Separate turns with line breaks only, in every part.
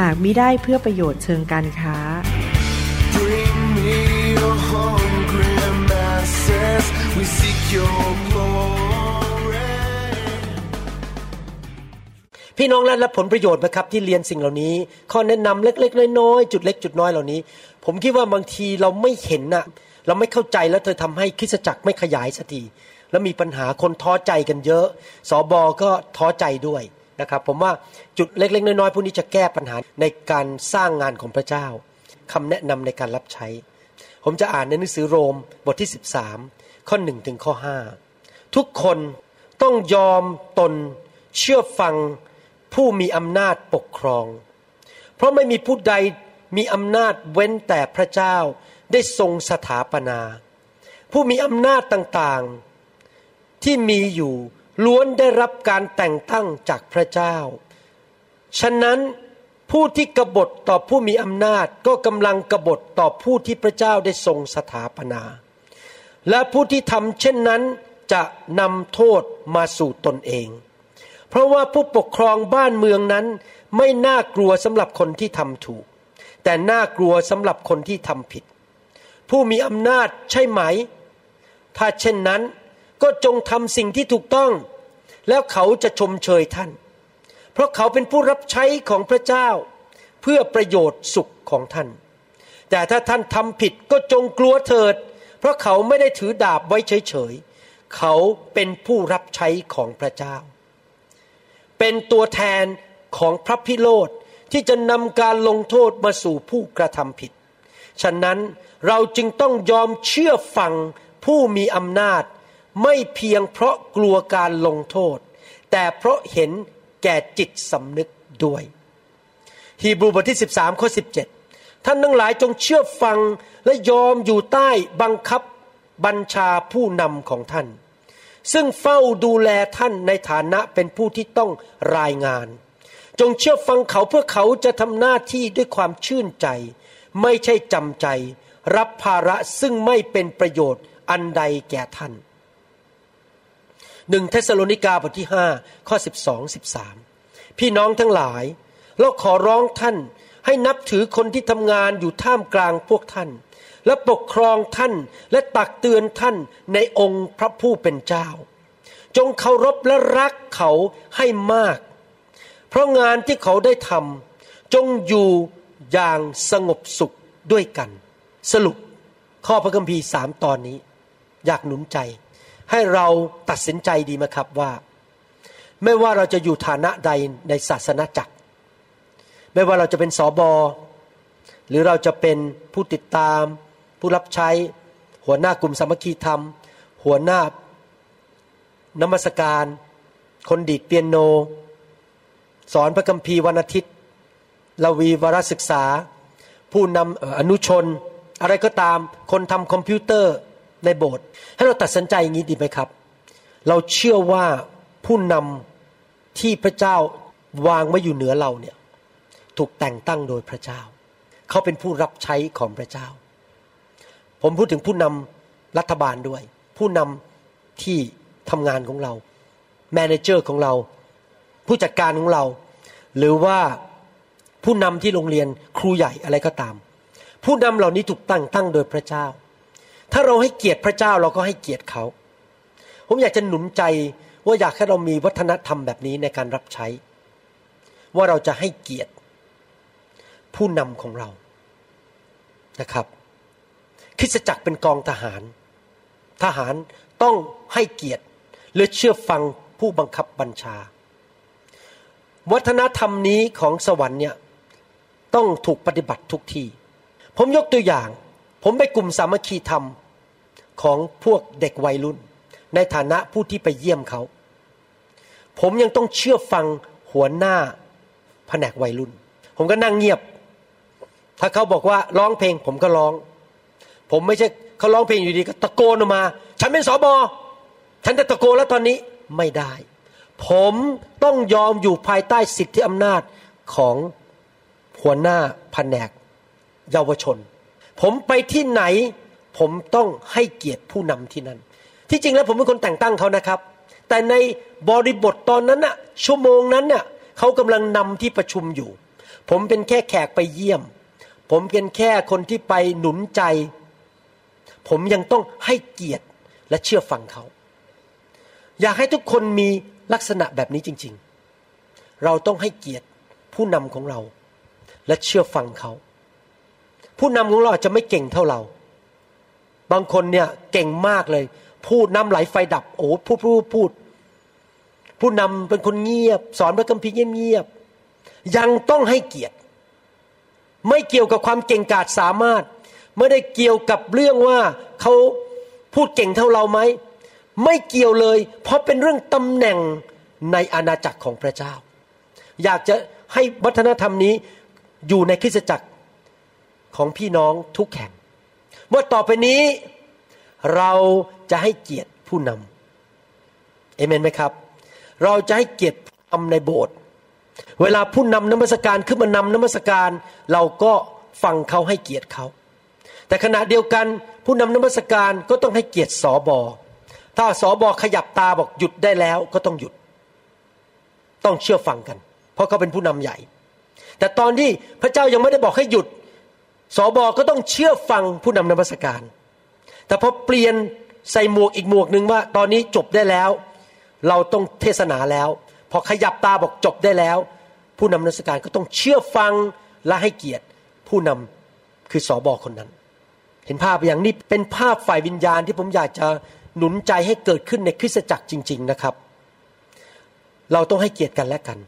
หากมิได้เพื่อประโยชน์เชิงการค้า
Bring me your hungry masses. We seek your glory.
พี่น้องและรับผลประโยชน์ไหมครับที่เรียนสิ่งเหล่านี้ ข้อแนะนำเล็ก ๆ น้อยๆจุดเล็กจุดน้อยเหล่านี้ ผมคิดว่าบางทีเราไม่เห็นน่ะเราไม่เข้าใจแล้วเธอทำให้คริสตจักรไม่ขยายสักทีแล้วมีปัญหาคนท้อใจกันเยอะสอบอก็ท้อใจด้วย นะครับผมว่าจุดเล็กๆน้อยๆพวกนี้จะแก้ปัญหาในการสร้างงานของพระเจ้าคำแนะนำในการรับใช้ ผมจะอ่านในหนังสือโรมบทที่ 13 ข้อ1ถึงข้อ5ทุกคนต้องยอมตนเชื่อฟังผู้มีอำนาจปกครอง เพราะไม่มีผู้ใดมีอำนาจเว้นแต่พระเจ้าได้ทรงสถาปนา ผู้มีอำนาจต่างๆ ที่มีอยู่ ล้วนได้รับการแต่งตั้งจากพระเจ้า ฉะนั้นผู้ที่กบฏต่อผู้มีอำนาจก็กำลังกบฏต่อผู้ที่พระเจ้าได้ทรงสถาปนา และผู้ที่ทำเช่นนั้นจะนำโทษมาสู่ตนเอง เพราะว่าผู้ปกครองบ้านเมืองนั้นไม่น่ากลัวสำหรับคนที่ทำถูก แต่น่ากลัวสำหรับคนที่ทำผิด ผู้มีอำนาจใช่ไหม ถ้าเช่นนั้น ก็จงทำสิ่งที่ถูกต้อง แล้วเขาจะชมเชยท่าน เพราะเขาเป็นผู้รับใช้ของพระเจ้า เพื่อประโยชน์สุขของท่าน แต่ถ้าท่านทำผิดก็จงกลัวเถิด เพราะเขาไม่ได้ถือดาบไว้เฉยๆ เขาเป็นผู้รับใช้ของพระเจ้า เป็นตัวแทนของพระพิโรธที่จะนำการลงโทษมาสู่ผู้กระทำผิด ฉะนั้นเราจึงต้องยอมเชื่อฟังผู้มีอำนาจ ไม่เพียงเพราะกลัวการลงโทษ แต่เพราะเห็นแก่จิตสำนึกด้วย ฮีบรูบทที่ 13ข้อ17 ท่านทั้งหลายจงเชื่อฟังและยอมอยู่ใต้บังคับบัญชาผู้นำของท่าน ซึ่งเฝ้าดูแลท่านในฐานะเป็นผู้ที่ต้องรายงาน จงเชื่อฟังเขาเพื่อเขาจะทำหน้าที่ด้วยความชื่นใจ ไม่ใช่จำใจ รับภาระซึ่งไม่เป็นประโยชน์อันใดแก่ท่าน หนึ่งเทสโลนิกาบทที่ห้าข้อสิบสองสิบสามพี่น้องทั้งหลาย เราขอร้องท่านให้นับถือคนที่ทำงานอยู่ท่ามกลางพวกท่าน และปกครองท่านและตักเตือนท่านในองค์พระผู้เป็นเจ้า จงเคารพและรักเขาให้มาก เพราะงานที่เขาได้ทำจงอยู่อย่างสงบสุขด้วยกัน สรุปข้อพระคัมภีร์สามตอนนี้ อยากหนุนใจ ให้เราตัดสินใจดีไหมครับว่า ไม่ว่าเราจะอยู่ฐานะใดในศาสนาจักร ไม่ว่าเราจะเป็นสอบอหรือเราจะเป็นผู้ติดตาม ผู้รับใช้ หัวหน้ากลุ่มสามัคคีธรรม หัวหน้านมัสการ คนดีดเปียโน สอนพระคัมภีร์วันอาทิตย์ลาวีวารศึกษา ผู้นำอนุชน อะไรก็ตาม คนทำคอมพิวเตอร์ ในโบสถ์ให้เราตัดสินใจอย่างนี้ดีไหมครับ เราเชื่อว่าผู้นำที่พระเจ้าวางไว้อยู่เหนือเราเนี่ยถูกแต่งตั้งโดยพระเจ้า เขาเป็นผู้รับใช้ของพระเจ้า ผมพูดถึงผู้นำรัฐบาลด้วย ผู้นำที่ทำงานของเราแมเนเจอร์ของเรา ผู้จัดการของเรา หรือว่าผู้นำที่โรงเรียนครูใหญ่อะไรก็ตาม ผู้นำเหล่านี้ถูกตั้งตั้งโดยพระเจ้า ถ้าเราให้เกียรติพระเจ้าเราก็ให้เกียรติเขา ผมอยากจะหนุนใจว่าอยากให้เรามีวัฒนธรรมแบบนี้ในการรับใช้ ว่าเราจะให้เกียรติผู้นำของเรานะครับคริสจักรเป็นกองทหาร ทหารต้องให้เกียรติและเชื่อฟังผู้บังคับบัญชา วัฒนธรรมนี้ของสวรรค์เนี่ยต้องถูกปฏิบัติทุกที่ ผมยกตัวอย่าง ผมไปกลุ่มสามัคคีธรรมของพวกเด็กวัยรุ่น ในฐานะผู้ที่ไปเยี่ยมเขา ผมยังต้องเชื่อฟังหัวหน้าแผนกวัยรุ่น ผมก็นั่งเงียบ ถ้าเขาบอกว่าร้องเพลง ผมก็ร้อง ผมไม่ใช่เขาร้องเพลงอยู่ดีก็ตะโกนออกมา ฉันเป็นสอบอฉันจะตะโกนแล้วตอนนี้ไม่ได้ ผมต้องยอมอยู่ภายใต้สิทธิอำนาจของหัวหน้าแผนกเยาวชน ผมไปที่ไหน ผมต้องให้เกียรติผู้นำที่นั่น ที่จริงแล้วผมเป็นคนแต่งตั้งเขานะครับ แต่ในบริบทตอนนั้นน่ะ ชั่วโมงนั้นน่ะเขากำลังนำที่ประชุมอยู่ ผมเป็นแค่แขกไปเยี่ยม ผมเป็นแค่คนที่ไปหนุนใจ ผมยังต้องให้เกียรติและเชื่อฟังเขา อยากให้ทุกคนมีลักษณะแบบนี้จริง ๆ เราต้องให้เกียรติผู้นำของเรา และเชื่อฟังเขา ผู้นำของเราอาจจะไม่เก่งเท่าเรา บางคนเนี่ยเก่งมากเลย พูดน้ำไหลไฟดับ โอ้พูดพูดพูด ผู้นำเป็นคนเงียบ สอนพระคัมภีร์เงียบๆยังต้องให้เกียรติ ไม่เกี่ยวกับความเก่งกาจสามารถ ไม่ได้เกี่ยวกับเรื่องว่าเขาพูดเก่งเท่าเราไหมไม่เกี่ยวเลย เพราะเป็นเรื่องตำแหน่งในอาณาจักรของพระเจ้า อยากจะให้วัฒนธรรมนี้อยู่ในคริสตจักร ของพี่น้องทุกแห่งเมื่อต่อไปนี้เราจะให้เกียรติผู้นำเอเมนไหมครับ เราจะให้เกียรติผู้นำในโบสถ์เวลาผู้นำนมัสการขึ้นมานำนมัสการ เราก็ฟังเขาให้เกียรติเขา แต่ขณะเดียวกันผู้นำนมัสการก็ต้องให้เกียรติสอบอถ้าสอบอขยับตาบอกหยุดได้แล้วก็ต้องหยุด ต้องเชื่อฟังกัน เพราะเขาเป็นผู้นำใหญ่ แต่ตอนที่พระเจ้ายังไม่ได้บอกให้หยุด สอบอก็ต้องเชื่อฟังผู้นำนมัสการ แต่พอเปลี่ยนใส่หมวกอีกหมวกหนึ่งว่า ตอนนี้จบได้แล้ว เราต้องเทศนาแล้ว พอขยับตาบอกจบได้แล้ว ผู้นำนมัสการก็ต้องเชื่อฟังและให้เกียรติผู้นำคือสอบอคนนั้น เห็นภาพอย่างนี้เป็นภาพฝ่ายวิญญาณที่ผมอยากจะหนุนใจให้เกิดขึ้นในคริสตจักรจริง ๆนะครับ เราต้องให้เกียรติกันและกัน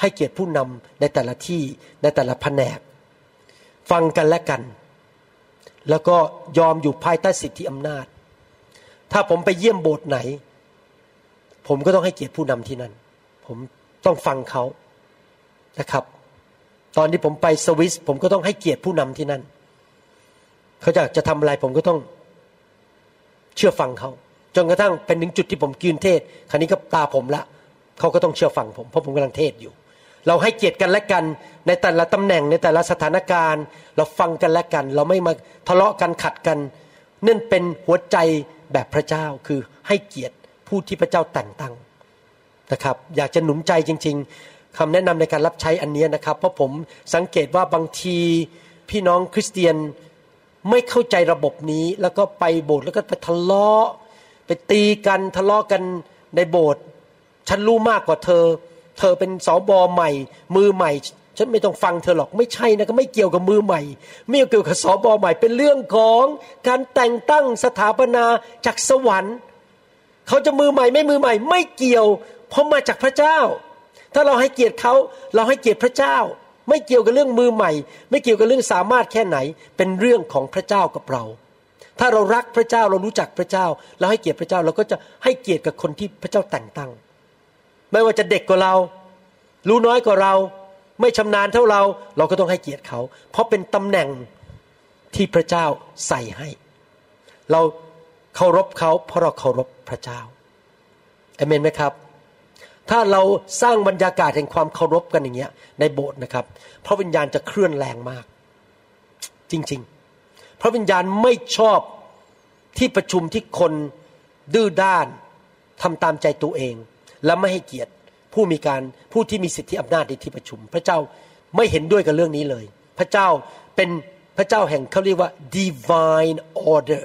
ให้เกียรติผู้นำในแต่ละที่ในแต่ละแผนก ฟังกันและกัน แล้วก็ยอมอยู่ภายใต้สิทธิอำนาจ ถ้าผมไปเยี่ยมโบสถ์ไหน ผมก็ต้องให้เกียรติผู้นำที่นั่น ผมต้องฟังเขานะครับ ตอนที่ผมไปสวิส ผมก็ต้องให้เกียรติผู้นำที่นั่น เขาจะจะทำอะไรผมก็ต้องเชื่อฟังเขาจนกระทั่งเป็นถึงจุดที่ผมกินเทศคราวนี้ก็ตาผมละเขาก็ต้องเชื่อฟังผมเพราะผมกำลังเทศอยู่ เราให้เกียรติกันและกันในแต่ละตำแหน่งในแต่ละสถานการณ์ เราฟังกันและกัน เราไม่มาทะเลาะกันขัดกันนั่นเป็นหัวใจแบบพระเจ้าคือให้เกียรติผู้ที่พระเจ้าแต่งตั้งนะครับ อยากจะหนุนใจจริง ๆคำแนะนำในการรับใช้อันนี้นะครับ เพราะผมสังเกตว่าบางทีพี่น้องคริสเตียนไม่เข้าใจระบบนี้ แล้วก็ไปโบสถ์แล้วก็ไปทะเลาะไปตีกันทะเลาะกันในโบสถ์ฉันรู้มากกว่าเธอ เธอเป็นสอบอใหม่ มือใหม่ฉันไม่ต้องฟังเธอหรอกไม่ใช่นะก็ไม่เกี่ยวกับมือใหม่ ไม่เกี่ยวกับสอบอใหม่เป็นเรื่องของการแต่งตั้งสถาปนาจากสวรรค์เขาจะมือใหม่ไม่มือใหม่ ไม่เกี่ยว เพราะมาจากพระเจ้า ถ้าเราให้เกียรติเขาเราให้เกียรติพระเจ้า ไม่เกี่ยวกับเรื่องมือใหม่ ไม่เกี่ยวกับเรื่องสามารถแค่ไหน เป็นเรื่องของพระเจ้ากับเรา ถ้าเรารักพระเจ้าเรารู้จักพระเจ้า เราให้เกียรติพระเจ้าเราก็จะให้เกียรติกับคนที่พระเจ้าแต่งตั้ง ไม่ว่าจะเด็กกว่าเรา รู้น้อยกว่าเรา ไม่ชำนาญเท่าเรา เราก็ต้องให้เกียรติเขา เพราะเป็นตำแหน่งที่พระเจ้าใส่ให้ เราเคารพเขาเพราะเราเคารพพระเจ้าเอเมนไหมครับ ถ้าเราสร้างบรรยากาศแห่งความเคารพกันอย่างเงี้ย ในโบสถ์นะครับ พระวิญญาณจะเคลื่อนแรงมาก จริง ๆ พระวิญญาณไม่ชอบที่ประชุมที่คนดื้อด้านทำตามใจตัวเอง และไม่ให้เกียรติผู้มีการผู้ที่มีสิทธิอำนาจในที่ประชุม พระเจ้าไม่เห็นด้วยกับเรื่องนี้เลย พระเจ้าเป็นพระเจ้าแห่งเขาเรียกว่า divine order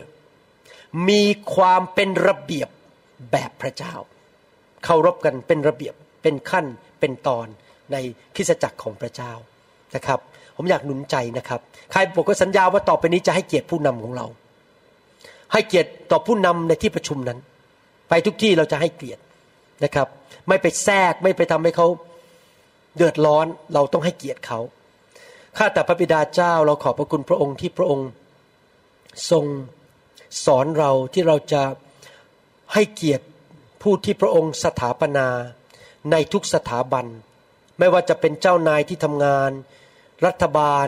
มีความเป็นระเบียบแบบพระเจ้าเคารพกันเป็นระเบียบเป็นขั้นเป็นตอนในคริสตจักรของพระเจ้านะครับ ผมอยากหนุนใจนะครับ ใครบอกว่าสัญญาว่าต่อไปนี้จะให้เกียรติผู้นำของเรา ให้เกียรติต่อผู้นำในที่ประชุมนั้น ไปทุกที่เราจะให้เกียรติ นะครับ ไม่ไปแทรกไม่ไปทำให้เขาเดือดร้อนเราต้องให้เกียรติเขาข้าแต่พระบิดาเจ้าเราขอบพระคุณพระองค์ที่พระองค์ทรงสอนเราที่เราจะให้เกียรติผู้ที่พระองค์สถาปนาในทุกสถาบัน ไม่ว่าจะเป็นเจ้านายที่ทำงาน รัฐบาล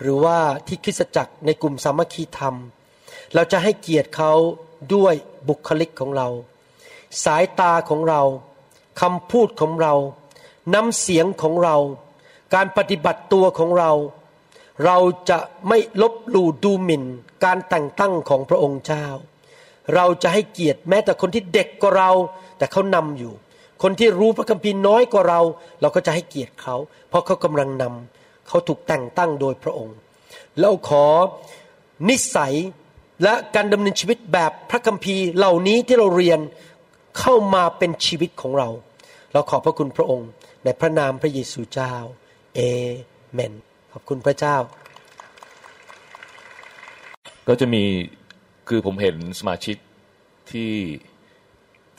หรือว่าที่คริสตจักรในกลุ่มสามัคคีธรรม เราจะให้เกียรติเขาด้วยบุคลิกของเรา สายตาของเราคำพูดของเรา น้ำเสียงของเรา การปฏิบัติตัวของเรา เราจะไม่ลบหลู่ดูหมิ่น การแต่งตั้งของพระองค์เจ้า เราจะให้เกียรติแม้แต่คนที่เด็กกว่าเรา แต่เขานำอยู่ คนที่รู้พระคัมภีร์น้อยกว่าเรา เราก็จะให้เกียรติเขา เพราะเขากำลังนำเขาถูกแต่งตั้งโดยพระองค์เราขอนิสัยและการดำเนินชีวิตแบบพระคัมภีร์เหล่านี้ที่เราเรียน เข้ามาเป็นชีวิตของเรา เราขอบพระคุณพระองค์ ในพระนามพระเยซูเจ้า เอเมน ขอบคุณพระเจ้า
ก็จะมีคือผมเห็นสมาชิกที่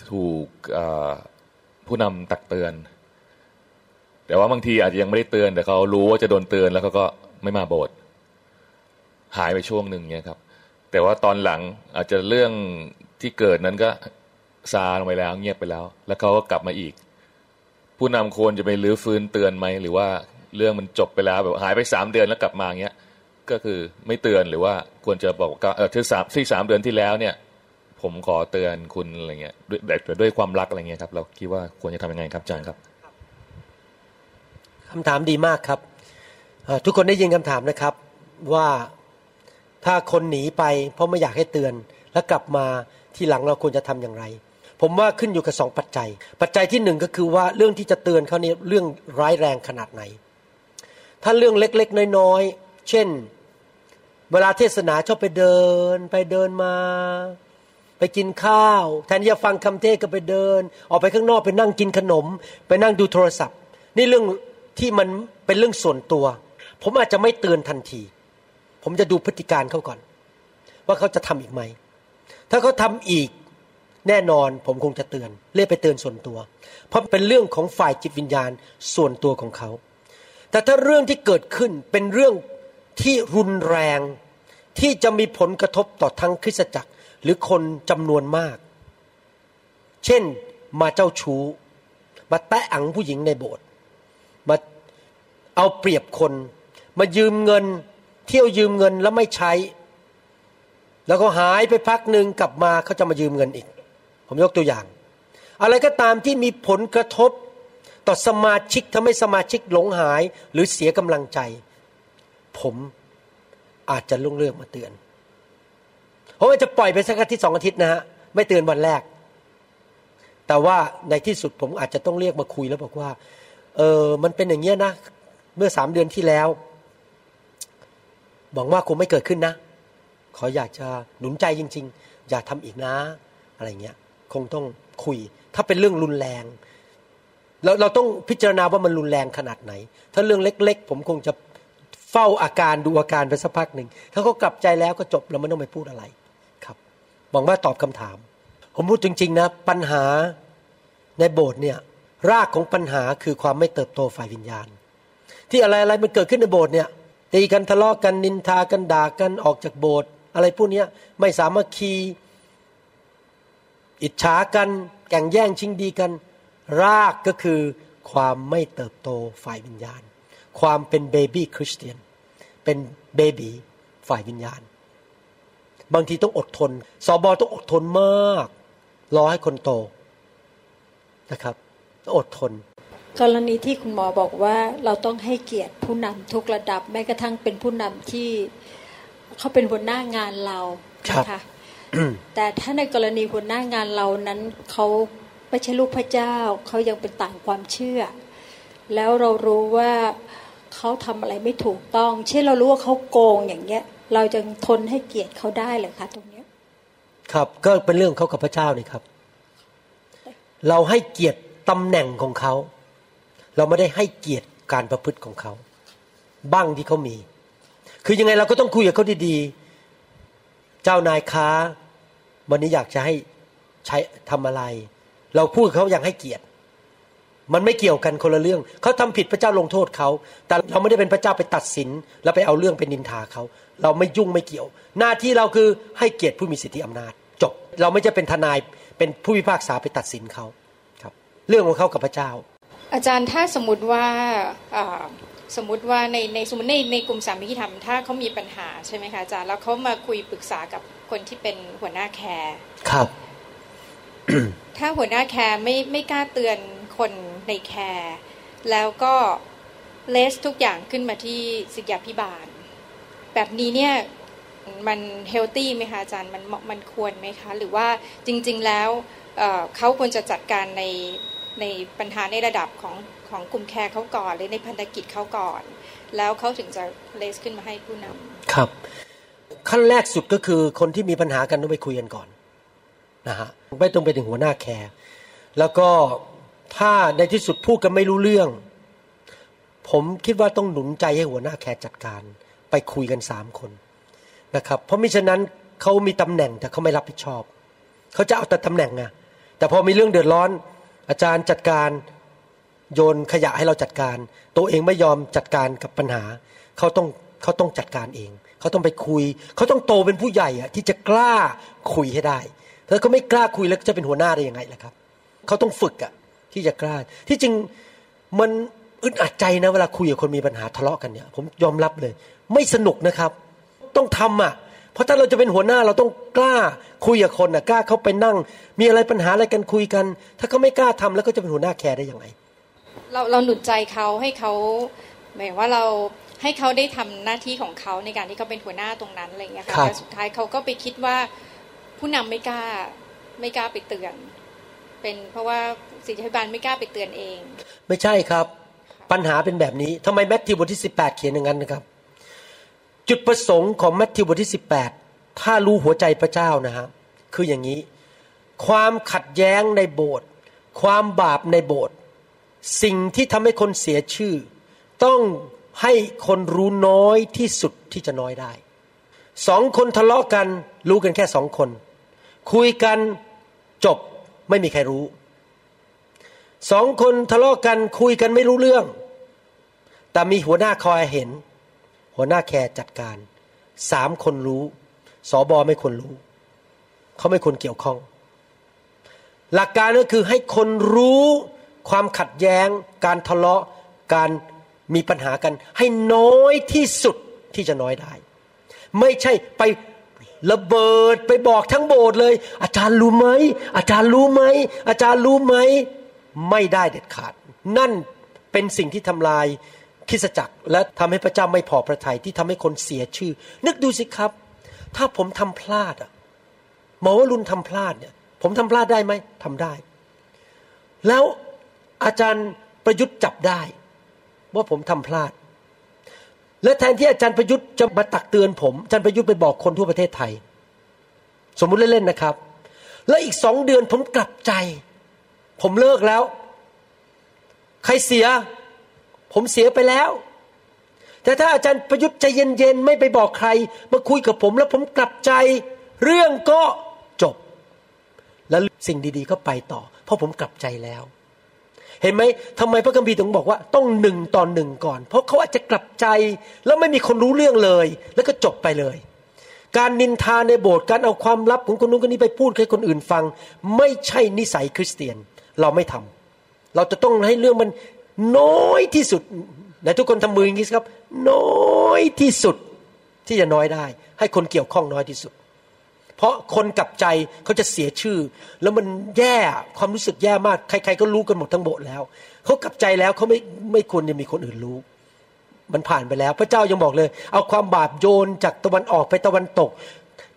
ถูกผู้นำตักเตือน แต่ว่าบางทีอาจจะยังไม่ได้เตือน แต่เขารู้ว่าจะโดนเตือนแล้วเขาก็ไม่มาโบสถ์หายไปช่วงหนึ่งเนี่ยครับ แต่ว่าตอนหลังอาจจะเรื่องที่เกิดนั้นก็ ซาลงไปแล้ว เงียบไปแล้ว แล้วเขาก็กลับมาอีก ผู้นำควรจะไปรื้อฟื้นเตือนไหมหรือว่าเรื่องมันจบไปแล้วแบบหายไปสามเดือนแล้วกลับมาเงี้ยก็คือไม่เตือนหรือว่าควรจะบอกว่าเออที่สามที่สามเดือนที่แล้วเนี่ย ผมขอเตือนคุณอะไรเงี้ยด้วยแต่ด้วยความรักอะไรเงี้ยครับ เราคิดว่าควรจะทำยังไงครับอาจารย์ครับ
คำถามดีมากครับทุกคนได้ยินคำถามนะครับว่าถ้าคนหนีไป เพราะไม่อยากให้เตือนแล้วกลับมาที่หลังเราควรจะทำอย่างไร ผมว่าขึ้นอยู่กับสองปัจจัย ปัจจัยที่หนึ่งก็คือว่าเรื่องที่จะเตือนเขาเนี่ยเรื่องร้ายแรงขนาดไหน ถ้าเรื่องเล็กๆ น้อยๆ เช่น เวลาเทศนาชอบไปเดิน ไปเดินมา ไปกินข้าว แทนที่จะฟังคำเทศก็ไปเดิน ออกไปข้างนอกไปนั่งกินขนม ไปนั่งดูโทรศัพท์ นี่เรื่องที่มันเป็นเรื่องส่วนตัว ผมอาจจะไม่เตือนทันที ผมจะดูพฤติการเขาก่อน ว่าเขาจะทำอีกไหม ถ้าเขาทำอีก แน่นอนผมคงจะเตือนเรียกไปเตือนส่วนตัว เพราะเป็นเรื่องของฝ่ายจิตวิญญาณส่วนตัวของเขา แต่ถ้าเรื่องที่เกิดขึ้นเป็นเรื่องที่รุนแรง ที่จะมีผลกระทบต่อทั้งคริสตจักร หรือคนจำนวนมาก เช่นมาเจ้าชู้ มาแตะอังผู้หญิงในโบสถ์มาเอาเปรียบคน มายืมเงิน เที่ยวยืมเงินแล้วไม่ใช้ แล้วก็หายไปพักหนึ่งกลับมาเขาจะมายืมเงินอีก ผมยกตัวอย่าง อะไรก็ตามที่มีผลกระทบต่อสมาชิกทำให้สมาชิกหลงหายหรือเสียกำลังใจ ผมอาจจะลุ่งเลือกมาเตือนผมอาจจะปล่อยไปสักอาทิตย์สองอาทิตย์นะฮะไม่เตือนวันแรก แต่ว่าในที่สุดผมอาจจะต้องเรียกมาคุยแล้วบอกว่า เออมันเป็นอย่างเงี้ยนะ เมื่อสามเดือนที่แล้วหวังว่าคงไม่เกิดขึ้นนะ ขออยากจะหนุนใจจริง ๆ อย่าทำอีกนะ อะไรเงี้ย คงต้องคุย ถ้าเป็นเรื่องรุนแรงเราเราต้องพิจารณาว่ามันรุนแรงขนาดไหน ถ้าเรื่องเล็ก ๆ ผมคงจะเฝ้าอาการดูอาการไปสักพักหนึ่ง ถ้าเขากลับใจแล้วก็จบเราไม่ต้องไปพูดอะไรครับหวังว่าตอบคำถาม ผมพูดจริง ๆ นะ ปัญหาในโบสถ์เนี่ยรากของปัญหาคือความไม่เติบโตฝ่ายวิญญาณ ที่อะไรอะไรมันเกิดขึ้นในโบสถ์เนี่ยตีกันทะเลาะกันนินทากันด่ากันออกจากโบสถ์อะไรพวกนี้ไม่สามัคคี อิจฉากันแก่งแย่งชิงดีกัน รากก็คือความไม่เติบโตฝ่ายวิญญาณ ความเป็นเบบี้คริสเตียน เป็นเบบีฝ่ายวิญญาณ บางทีต้องอดทน สอบอต้องอดทนมาก รอให้คนโตนะครับต้องอดทน
กรณีที่คุณหมอบอกว่าเราต้องให้เกียรติผู้นำทุกระดับ แม้กระทั่งเป็นผู้นำที่เขาเป็นหัวหน้างานเรา
ครับ
นะคะ แต่ถ้าในกรณีหัวหน้างานเรานั้นเขาไม่ใช่ลูกพระเจ้าเขายังเป็นต่างความเชื่อ แล้วเรารู้ว่าเขาทำอะไรไม่ถูกต้อง เช่นเรารู้ว่าเขาโกงอย่างเงี้ย เราจะทนให้เกียรติเขาได้เลยคะตรงเนี้ย
ครับก็เป็นเรื่องเขากับพระเจ้านี่ครับ เราให้เกียรติตำแหน่งของเขา เราไม่ได้ให้เกียรติการประพฤติของเขา บ้างที่เขามี คือยังไงเราก็ต้องคุยกับเขาดีๆ เจ้านายค้า วันนี้อยากจะให้ใช้ทำอะไร เราพูดเขาอย่างให้เกียรติ มันไม่เกี่ยวกันคนละเรื่อง เขาทำผิดพระเจ้าลงโทษเขา แต่เราไม่ได้เป็นพระเจ้าไปตัดสิน แล้วไปเอาเรื่องไปนินทาเขา เราไม่ยุ่งไม่เกี่ยว หน้าที่เราคือให้เกียรติผู้มีสิทธิอำนาจ จบ เราไม่จะเป็นทนายเป็นผู้พิพากษาไปตัดสินเขาครับ เรื่องของเขากับพระเจ้า
อาจารย์ถ้าสมมติว่าอ่าสมมติว่าในในสมมติในในกลุ่มสามัคคีธรรมถ้าเขามีปัญหาใช่ไหมคะอาจารย์แล้วเขามาคุยปรึกษากับ คนที่เป็นหัวหน้า care ครั
บ
ถ้าหัวหน้า care ไม่ไม่กล้าเตือนคนใน care แล้วก็ raise ทุกอย่างขึ้นมาที่ศิษยาพิบาล แบบนี้เนี่ยมัน healthy ไหมคะอาจารย์มันมันควรไหมคะ หรือว่าจริง ๆแล้วเอ่อเขาควรจะจัดการในในปัญหาในระดับของของกลุ่ม care เขาก่อน หรือในพันธกิจเขาก่อน แล้วเขาถึงจะ raise ขึ้นมาให้ผู้นำ
ครับ ขั้นแรกสุดก็คือคนที่มีปัญหากันต้องไปคุยกันก่อนนะฮะไม่ต้องไปถึงหัวหน้า care แล้วก็ถ้าในที่สุดพูดกันไม่รู้เรื่อง ผมคิดว่าต้องหนุนใจให้หัวหน้าแคร์จัดการ ไปคุยกันสามคนนะครับ เพราะมิฉะนั้นเขามีตำแหน่งแต่เขาไม่รับผิดชอบ เขาจะเอาแต่ตำแหน่งไงแต่พอมีเรื่องเดือดร้อน อาจารย์จัดการโยนขยะให้เราจัดการ ตัวเองไม่ยอมจัดการกับปัญหาเขาต้องเขาต้องจัดการเอง เขาต้องไปคุย เขาต้องโตเป็นผู้ใหญ่อะที่จะกล้าคุยให้ได้ถ้าเขาไม่กล้าคุยแล้วจะเป็นหัวหน้าได้ยังไงล่ะครับ เขาต้องฝึกอะที่จะกล้า ที่จริงมันอึดอัดใจนะเวลาคุยกับคนมีปัญหาทะเลาะกันเนี่ย ผมยอมรับเลย ไม่สนุกนะครับ ต้องทำอะ เพราะถ้าเราจะเป็นหัวหน้าเราต้องกล้าคุยกับคนนะกล้าเข้าไปนั่ง มีอะไรปัญหาอะไรกันคุยกัน ถ้าเขาไม่กล้าทำแล้วก็จะเป็นหัวหน้าแคร์ได้ยังไง
เราเราหนุนใจเขาให้เขาหมายว่าเรา ให้เขาได้ทำหน้าที่ของเขาในการที่เขาเป็นหัวหน้าตรงนั้นอะไรอย่างเงี้ยค่ะ
ครับ
แต่สุดท้ายเขาก็ไปคิดว่าผู้นำไม่กล้าไม่กล้าไปเตือน เป็นเพราะว่าศิษยาพิบาลไม่กล้าไปเตือนเอง
ไม่ใช่ครับ ปัญหาเป็นแบบนี้ทำไมแมทธิวบทที่ 18 เขียนอย่างนั้นนะครับ จุดประสงค์ของแมทธิวบทที่ 18 ถ้ารู้หัวใจพระเจ้านะฮะคืออย่างนี้ ความขัดแย้งในโบสถ์ความบาปในโบสถ์สิ่งที่ทำให้คนเสียชื่อ ต้อง ให้คนรู้น้อยที่สุดที่จะน้อยได้สองคนทะเลาะกันรู้กันแค่สองคน คุยกันจบไม่มีใครรู้สองคนทะเลาะกันคุยกันไม่รู้เรื่อง แต่มีหัวหน้าคอยเห็น หัวหน้าแคร์จัดการสามคนรู้สอบอไม่ควรรู้ เขาไม่ควรเกี่ยวข้อง หลักการก็คือให้คนรู้ความขัดแย้ง การทะเลาะการ มีปัญหากันให้น้อยที่สุดที่จะน้อยได้ ไม่ใช่ไประเบิดไปบอกทั้งโบสถ์เลย อาจารย์รู้ไหมอาจารย์รู้ไหมอาจารย์รู้ไหมไม่ได้เด็ดขาด นั่นเป็นสิ่งที่ทำลายคริสจักร และทำให้พระเจ้าไม่พอพระทยัยที่ทำให้คนเสียชื่อ นึกดูสิครับ ถ้าผมทำพลาดอะหมอวรุณทำพลาดเนี่ย ผมทำพลาดได้ไหมทำได้ แล้วอาจารย์ประยุทธ์จับได้ ว่าผมทำพลาด และแทนที่อาจารย์ประยุทธ์จะมาตักเตือนผมอาจารย์ประยุทธ์ไปบอกคนทั่วประเทศไทย สมมุติเล่นๆนะครับ แล้วอีกสองเดือนผมกลับใจ ผมเลิกแล้ว ใครเสีย ผมเสียไปแล้ว แต่ถ้าอาจารย์ประยุทธ์ใจเย็นๆไม่ไปบอกใคร มาคุยกับผมแล้วผมกลับใจ เรื่องก็จบ แล้วสิ่งดีๆก็ไปต่อ เพราะผมกลับใจแล้ว เห็นไหมทำไมพระคัมภีร์ถึงบอกว่าต้องหนึ่งต่อหนึ่งก่อน เพราะเขาอาจจะกลับใจแล้วไม่มีคนรู้เรื่องเลย แล้วก็จบไปเลย การนินทาในโบสถ์การเอาความลับของคนนู้นคนนี้ไปพูดให้คนอื่นฟัง ไม่ใช่นิสัยคริสเตียนเราไม่ทำเราจะต้องให้เรื่องมันน้อยที่สุดและทุกคนทำมืออย่างนี้ครับ น้อยที่สุดที่จะน้อยได้ ให้คนเกี่ยวข้องน้อยที่สุด ราะคนกลับใจเขาจะเสียชื่อ แล้วมันแย่ความรู้สึกแย่มาก ใคร ๆ ก็รู้กันหมดทั้งโบสถ์แล้วเขากลับใจแล้วเขาไม่ไม่ควรจะมีคนอื่นรู้ มันผ่านไปแล้ว พระเจ้ายังบอกเลย เอาความบาปโยนจากตะวันออกไปตะวันตก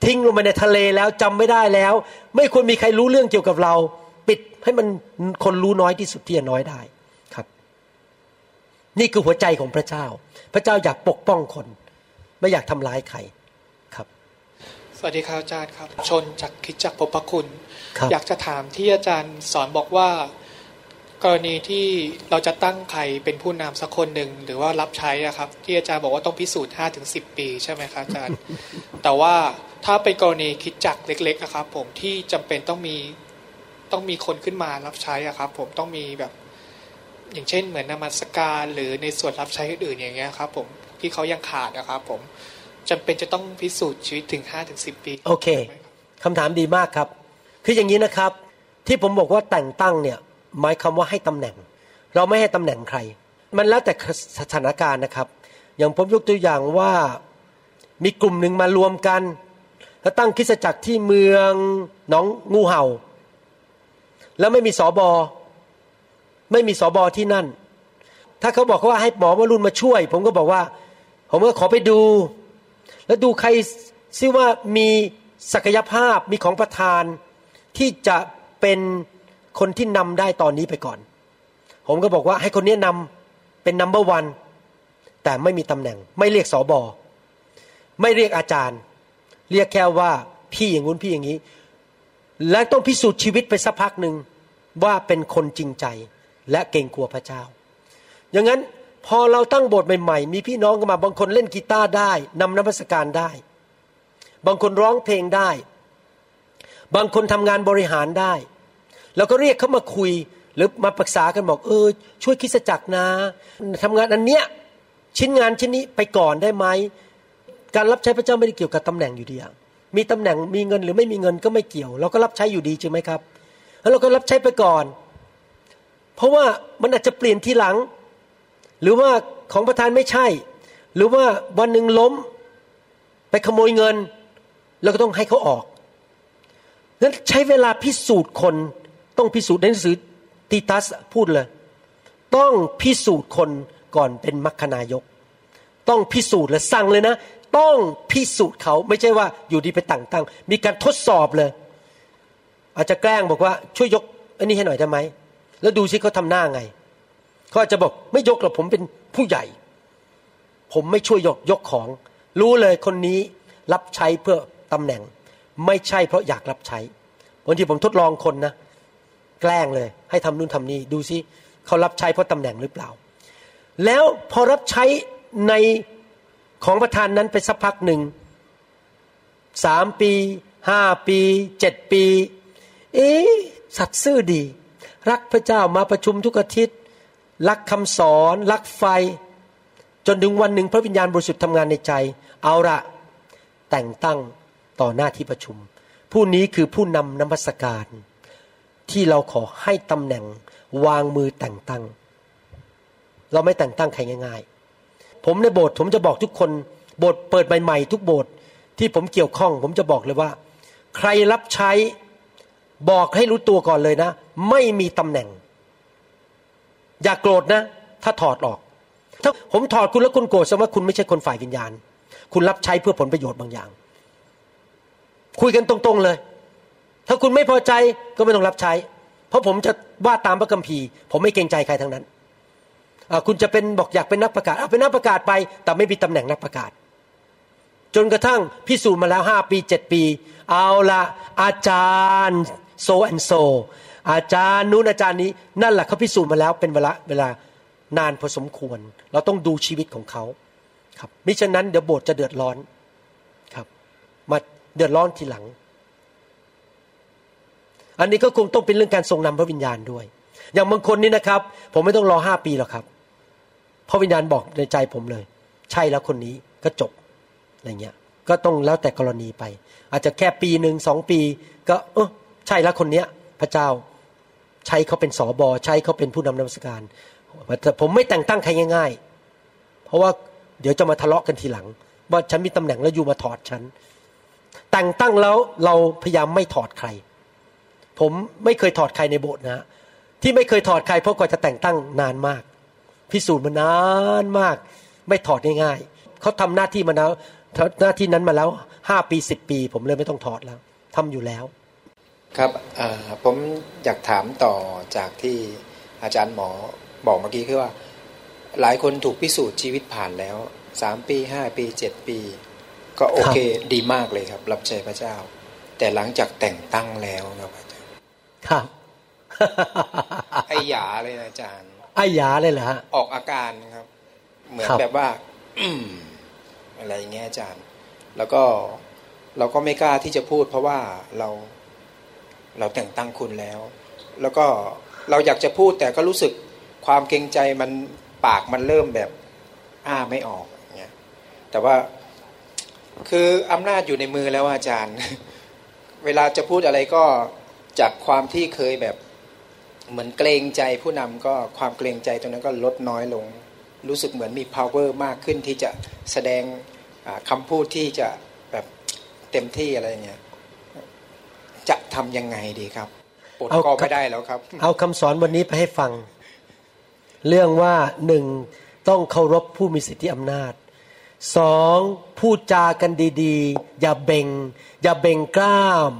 ทิ้งลงไปในทะเลแล้วจำไม่ได้แล้ว ไม่ควรมีใครรู้เรื่องเกี่ยวกับเรา ปิดให้มันคนรู้น้อยที่สุดที่จะน้อยได้ครับ นี่คือหัวใจของพระเจ้า พระเจ้าอยากปกป้องคน ไม่อยากทำร้ายใคร
สวัสดีครับอาจารย์ครับ ชนจากคิดจักรพบพระคุณ
ครับ
อยากจะถามที่อาจารย์สอนบอกว่า กรณีที่เราจะตั้งใครเป็นผู้นำสักคนหนึ่งหรือว่ารับใช้อะครับ ที่อาจารย์บอกว่าต้องพิสูจน์5ถึง10ปีใช่ไหมครับอาจารย์ แต่ว่าถ้าเป็นกรณีคิดจักรเล็กๆอะครับ ผมที่จำเป็นต้องมีต้องมีคนขึ้นมารับใช้อะครับ ผมต้องมีแบบอย่างเช่นเหมือนนมัสการหรือในส่วนรับใช้อื่นๆอย่างเงี้ยครับ ผมที่เขายังขาดนะครับ ผม จำเป็นจะต้องพิสูจน์ชีวิตถึง5ถึง10 ปี
โอเคคำถามดีมากครับ คืออย่างนี้นะครับ ที่ผมบอกว่าแต่งตั้งเนี่ยหมายความว่าให้ตำแหน่ง เราไม่ให้ตำแหน่งใคร มันแล้วแต่สถานการณ์นะครับ อย่างผมยกตัวอย่างว่ามีกลุ่มหนึ่งมารวมกัน แล้วตั้งคริสตจักรที่เมืองหนองงูเห่า แล้วไม่มีสอบอไม่มีสอบอที่นั่น ถ้าเขาบอกว่าให้หมอมารุนมาช่วย ผมก็บอกว่า ผมก็ขอไปดู แล้วดูใครซิว่ามีศักยภาพมีของประธานที่จะเป็นคนที่นำได้ตอนนี้ไปก่อน ผมก็บอกว่าให้คนนี้นำเป็นนัมเบอร์วันแต่ไม่มีตำแหน่ง ไม่เรียกสอบอไม่เรียกอาจารย์ เรียกแค่ว่าพี่อย่างงู้นพี่อย่างนี้ และต้องพิสูจน์ชีวิตไปสักพักหนึ่งว่าเป็นคนจริงใจและเกรงกลัวพระเจ้า อย่างนั้น พอเราตั้งโบสถ์ใหม่ๆ มีพี่น้องกันมาบางคนเล่นกีตาร์ได้นำนมัสการได้ บางคนร้องเพลงได้ บางคนทำงานบริหารได้ แล้วก็เรียกเขามาคุยหรือมาปรึกษากันบอกเออ ช่วยคริสจักรนะทำงานอันเนี้ยชิ้นงานชิ้นนี้ไปก่อนได้ไหมการรับใช้พระเจ้าไม่ได้เกี่ยวกับตำแหน่งอยู่ดีมีตำแหน่งมีเงินหรือไม่มีเงินก็ไม่เกี่ยว เราก็รับใช้อยู่ดีใช่ไหมครับ แล้วเราก็รับใช้ไปก่อน เพราะว่ามันอาจจะเปลี่ยนทีหลัง หรือว่าของประธานไม่ใช่ หรือว่าวันหนึ่งล้ม ไปขโมยเงินเราก็ต้องให้เขาออกนั้นใช้เวลาพิสูจน์คนต้องพิสูจน์ในหนังสือตีตัสพูดเลย ต้องพิสูจน์คนก่อนเป็นมัคคณายก ต้องพิสูจน์และสั่งเลยนะ ต้องพิสูจน์เขาไม่ใช่ว่าอยู่ดีไปตั้งตั้งมีการทดสอบเลย อาจจะแกล้งบอกว่าช่วยยกอันนี้ให้หน่อยได้ไหมแล้วดูซิเขาทำหน้าไง เขาอาจจะบอกไม่ยกหรอกผมเป็นผู้ใหญ่ ผมไม่ช่วยยกยกของ รู้เลยคนนี้รับใช้เพื่อตำแหน่ง ไม่ใช่เพราะอยากรับใช้บางทีผมทดลองคนนะแกล้งเลย ให้ทำนู่นทำนี่ดูซิเขารับใช้เพราะตำแหน่งหรือเปล่า แล้วพอรับใช้ในของประธานนั้นไปสักพักหนึ่งสามปีห้าปีเจ็ดปี เอ๊สัตซ์ซื่อดี รักพระเจ้ามาประชุมทุกอาทิตย์ รักคำสอน รักไฟ จนถึงวันหนึ่งพระวิญญาณบริสุทธิ์ทำงานในใจ เอาละแต่งตั้งต่อหน้าที่ประชุม ผู้นี้คือผู้นำนมัสการ ที่เราขอให้ตำแหน่งวางมือแต่งตั้ง เราไม่แต่งตั้งใครง่าย ๆ ผมในโบสถ์ผมจะบอกทุกคนโบสถ์เปิดใหม่ๆทุกโบสถ์ที่ผมเกี่ยวข้อง ผมจะบอกเลยว่า ใครรับใช้บอกให้รู้ตัวก่อนเลยนะ ไม่มีตำแหน่ง อย่ากโกรธนะ ถ้าถอดออก ถ้าผมถอดคุณแล้วคุณโกรธแสดงว่าคุณไม่ใช่คนฝ่ายวิญญาณ คุณรับใช้เพื่อผลประโยชน์บางอย่าง คุยกันตรงๆเลย ถ้าคุณไม่พอใจก็ไม่ต้องรับใช้ เพราะผมจะว่าตามพระคัมภีร์ ผมไม่เกรงใจใครทั้งนั้นคุณจะเป็นบอกอยากเป็นนักประกาศเอาเป็นนักประกาศไป แต่ไม่มีตำแหน่งนักประกาศ จนกระทั่งพิสูจน์มาแล้วห้าปีเจ็ดปี เอาละอาจารย์โซแอนโซ อาจารย์นู้นอาจารย์นี้นั่นแหละเขาพิสูจน์มาแล้วเป็นเวลาเวลานานพอสมควร เราต้องดูชีวิตของเขาครับมิฉะนั้นเดี๋ยวโบสถ์จะเดือดร้อนครับ มาเดือดร้อนทีหลัง อันนี้ก็คงต้องเป็นเรื่องการทรงนำพระวิญญาณด้วย อย่างบางคนนี่นะครับ ผมไม่ต้องรอห้าปีหรอกครับ พระวิญญาณบอกในใจผมเลย ใช่แล้วคนนี้ก็จบอะไรเงี้ยก็ต้องแล้วแต่กรณีไป อาจจะแค่ปีหนึ่งสองปี ก็เออใช่แล้วคนเนี้ย พระเจ้า ใช้เขาเป็นสอบอใช้เขาเป็นผู้นำนมัสการแต่ผมไม่แต่งตั้งใครง่าย ๆ เพราะว่าเดี๋ยวจะมาทะเลาะกันทีหลัง ว่าฉันมีตำแหน่งแล้วอยู่มาถอดฉัน แต่งตั้งแล้วเราพยายามไม่ถอดใคร ผมไม่เคยถอดใครในโบสถ์นะที่ไม่เคยถอดใครเพราะกว่าจะแต่งตั้งนานมาก พิสูจน์มานานมาก ไม่ถอดง่ายๆเขาทำหน้าที่มาแล้วหน้าที่นั้นมาแล้วห้าปีสิบปี ผมเลยไม่ต้องถอดแล้วทำอยู่แล้ว
ครับผมอยากถามต่อจากที่อาจารย์หมอบอกเมื่อกี้คือว่า หลายคนถูกพิสูจน์ชีวิตผ่านแล้วสามปีห้าปีเจ็ดปี ก็โอเคดีมากเลยครับ รับใช้พระเจ้า แต่หลังจากแต่งตั้งแล้วครับอาจารย์
ครับ
ไอหยาเลยนะอาจารย์
ไอ้ยาเลยเหรอฮะ
ออกอาการครับ เหมือน
ครับ
แบบว่าอืมอะไรอย่างเงี้ยอาจารย์ แล้วก็เราก็ไม่กล้าที่จะพูด เพราะว่าเรา เราแต่งตั้งคุณแล้ว แล้วก็เราอยากจะพูดแต่ก็รู้สึกความเกรงใจมันปากมันเริ่มแบบอ้าไม่ออกอย่างเงี้ยแต่ว่าคืออำนาจอยู่ในมือแล้วอาจารย์ เวลาจะพูดอะไรก็จากความที่เคยแบบเหมือนเกรงใจผู้นำก็ความเกรงใจตรงนั้นก็ลดน้อยลง รู้สึกเหมือนมี power มากขึ้นที่จะแสดงคำพูดที่จะแบบเต็มที่อะไรอย่างเงี้ย ทำยังไงดีครับปลด
เอา
ก็
ครับ
ไม่ได้แล้วครับ
เอาคำสอนวันนี้ไปให้ฟัง เรื่องว่าหนึ่งต้องเคารพผู้มีสิทธิอำนาจสองพูดจากันดีๆ อย่าเบ่ง อย่าเบ่งกล้าม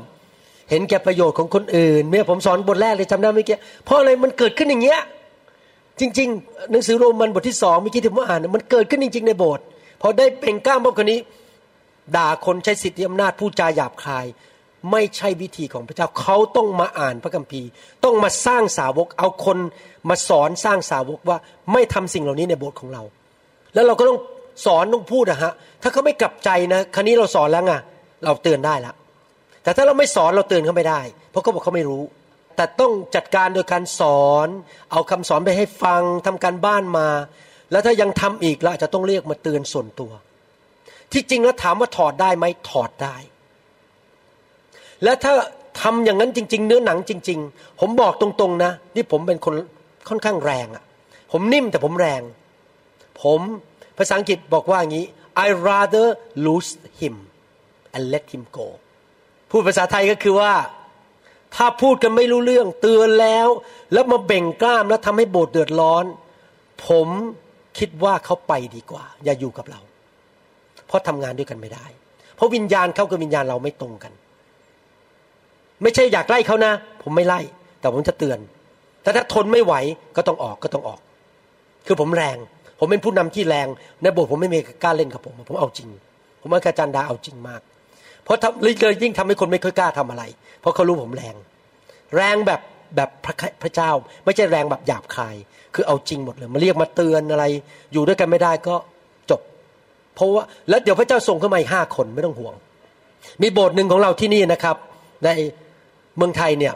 เห็นแก่ประโยชน์ของคนอื่น เมื่อผมสอนบทแรกเลยจำได้เมื่อกี้เพราะอะไรมันเกิดขึ้นอย่างเงี้ยจริง ๆ หนังสือโรมันบทที่สองเมื่อกี้ที่ผมอ่านมันเกิดขึ้นจริง ๆ ในโบสถ์พอได้เบ่งกล้ามพวกคนนี้ ด่าคนใช้สิทธิอำนาจพูดจาหยาบคาย ไม่ใช่วิธีของพระเจ้าเขาต้องมาอ่านพระคัมภีร์ ต้องมาสร้างสาวก เอาคนมาสอนสร้างสาวกว่าไม่ทำสิ่งเหล่านี้ในโบสถ์ของเรา แล้วเราก็ต้องสอนต้องพูดอะฮะถ้าเขาไม่กลับใจนะครั้นี้เราสอนแล้วไงเราเตือนได้ละแต่ถ้าเราไม่สอนเราเตือนเขาไม่ได้ เพราะเขาบอกเขาไม่รู้ แต่ต้องจัดการโดยการสอน เอาคำสอนไปให้ฟังทำการบ้านมา แล้วถ้ายังทำอีกเราอาจจะต้องเรียกมาเตือนส่วนตัว ที่จริงแล้วถามว่าถอดได้ไหมถอดได้ และถ้าทำอย่างนั้นจริง ๆ เนื้อหนังจริง ๆ ผมบอกตรงๆนะนี่ผมเป็นคนค่อนข้างแรงอะ่ะ ผมนิ่มแต่ผมแรง ผมภาษาอังกฤษบอกว่าอย่างนี้ I rather lose him and let him go พูดภาษาไทยก็คือว่า ถ้าพูดกันไม่รู้เรื่องเตือนแล้ว แล้วมาเบ่งกล้ามแล้วทำให้โบสถ์เดือดร้อน ผมคิดว่าเขาไปดีกว่า อย่าอยู่กับเรา เพราะทำงานด้วยกันไม่ได้ เพราะวิญญาณเขากับวิญญาณเราไม่ตรงกัน ไม่ใช่อยากไล่เขานะ ผมไม่ไล่ แต่ผมจะเตือนแต่ถ้าทนไม่ไหวก็ต้องออกก็ต้องออก คือผมแรง ผมเป็นผู้นำที่แรง ในโบสถ์ผมไม่มีกล้าเล่นกับผม ผมเอาจริง ผมว่าอาจารย์ดาเอาจริงมาก เพราะทำเลยยิ่งทำให้คนไม่ค่อยกล้าทำอะไร เพราะเขารู้ผมแรง แรงแบบแบบพระพระเจ้า ไม่ใช่แรงแบบหยาบคาย คือเอาจริงหมดเลยมาเรียกมาเตือนอะไร อยู่ด้วยกันไม่ได้ก็จบ เพราะว่าแล้วเดี๋ยวพระเจ้าส่งขึ้นมาอีกห้าคนไม่ต้องห่วง มีโบสถ์หนึ่งของเราที่นี่นะครับใน เมืองไทยเนี่ย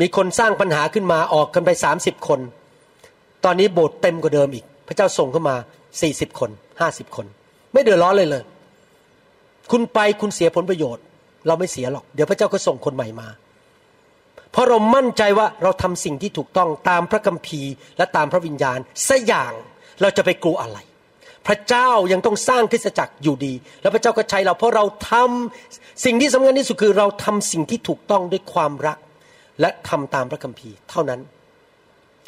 มีคนสร้างปัญหาขึ้นมาออกกันไปสามสิบคน ตอนนี้โบสถ์เต็มกว่าเดิมอีก พระเจ้าส่งขึ้นมาสี่สิบคนห้าสิบคน ไม่เดือดร้อนเลยเลย คุณไปคุณเสียผลประโยชน์ เราไม่เสียหรอก เดี๋ยวพระเจ้าก็ส่งคนใหม่มา เพราะเรามั่นใจว่าเราทำสิ่งที่ถูกต้องตามพระคัมภีร์และตามพระวิญญาณสัอย่างเราจะไปกลัวอะไร ระเจ้ายังต้องสร้างคริสตจักรอยู่ดี แล้วพระเจ้าก็ใช้เราเพราะเราทำสิ่งที่สำคัญที่สุดคือเราทำสิ่งที่ถูกต้องด้วยความรัก และทำตามพระคัมภีร์เท่านั้น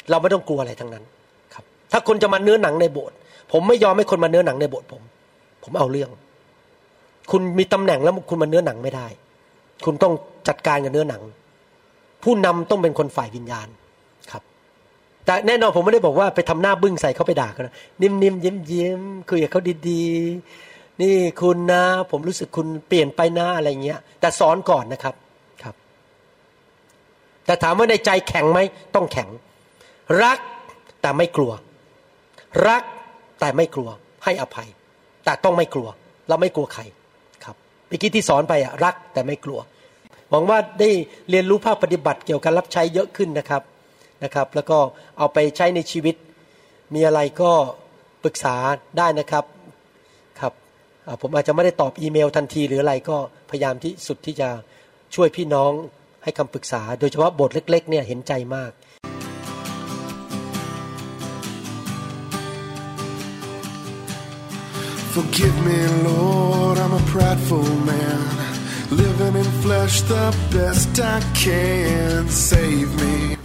เราไม่ต้องกลัวอะไรทั้งนั้นครับ ถ้าคนจะมาเนื้อหนังในโบสถ์ผมไม่ยอมให้คนมาเนื้อหนังในโบสถ์ผม ผมเอาเรื่อง คุณมีตำแหน่งแล้วคุณมาเนื้อหนังไม่ได้ คุณต้องจัดการกับเนื้อหนัง ผู้นำต้องเป็นคนฝ่ายวิญญาณ แต่แน่นอนผมไม่ได้บอกว่าไปทำหน้าบึ้งใส่เขาไปด่ากันนะนิ่มๆยิ้มยิ้มๆคุยกับเขาดีๆ นี่คุณนะ ผมรู้สึกคุณเปลี่ยนไปนะอะไรเงี้ย แต่สอนก่อนนะครับครับ แต่ถามว่าในใจแข็งไหมต้องแข็ง รักแต่ไม่กลัว รักแต่ไม่กลัว ให้อภัย แต่ต้องไม่กลัว เราไม่กลัวใครครับเมื่อกี้ที่สอนไปอะรักแต่ไม่กลัวหวังว่าได้เรียนรู้ภาคปฏิบัติเกี่ยวกับรับใช้เยอะขึ้นนะครับ นะครับ แล้วก็เอาไปใช้ในชีวิต มีอะไรก็ปรึกษาได้นะครับครับผมอาจจะไม่ได้ตอบอีเมลทันทีหรืออะไรก็พยายามที่สุดที่จะช่วยพี่น้องให้คำปรึกษา โดยเฉพาะบทเล็ก ๆ เนี่ยเห็นใจมาก
Forgive me, Lord, I'm a prideful man. Living in flesh the best I can. Save me.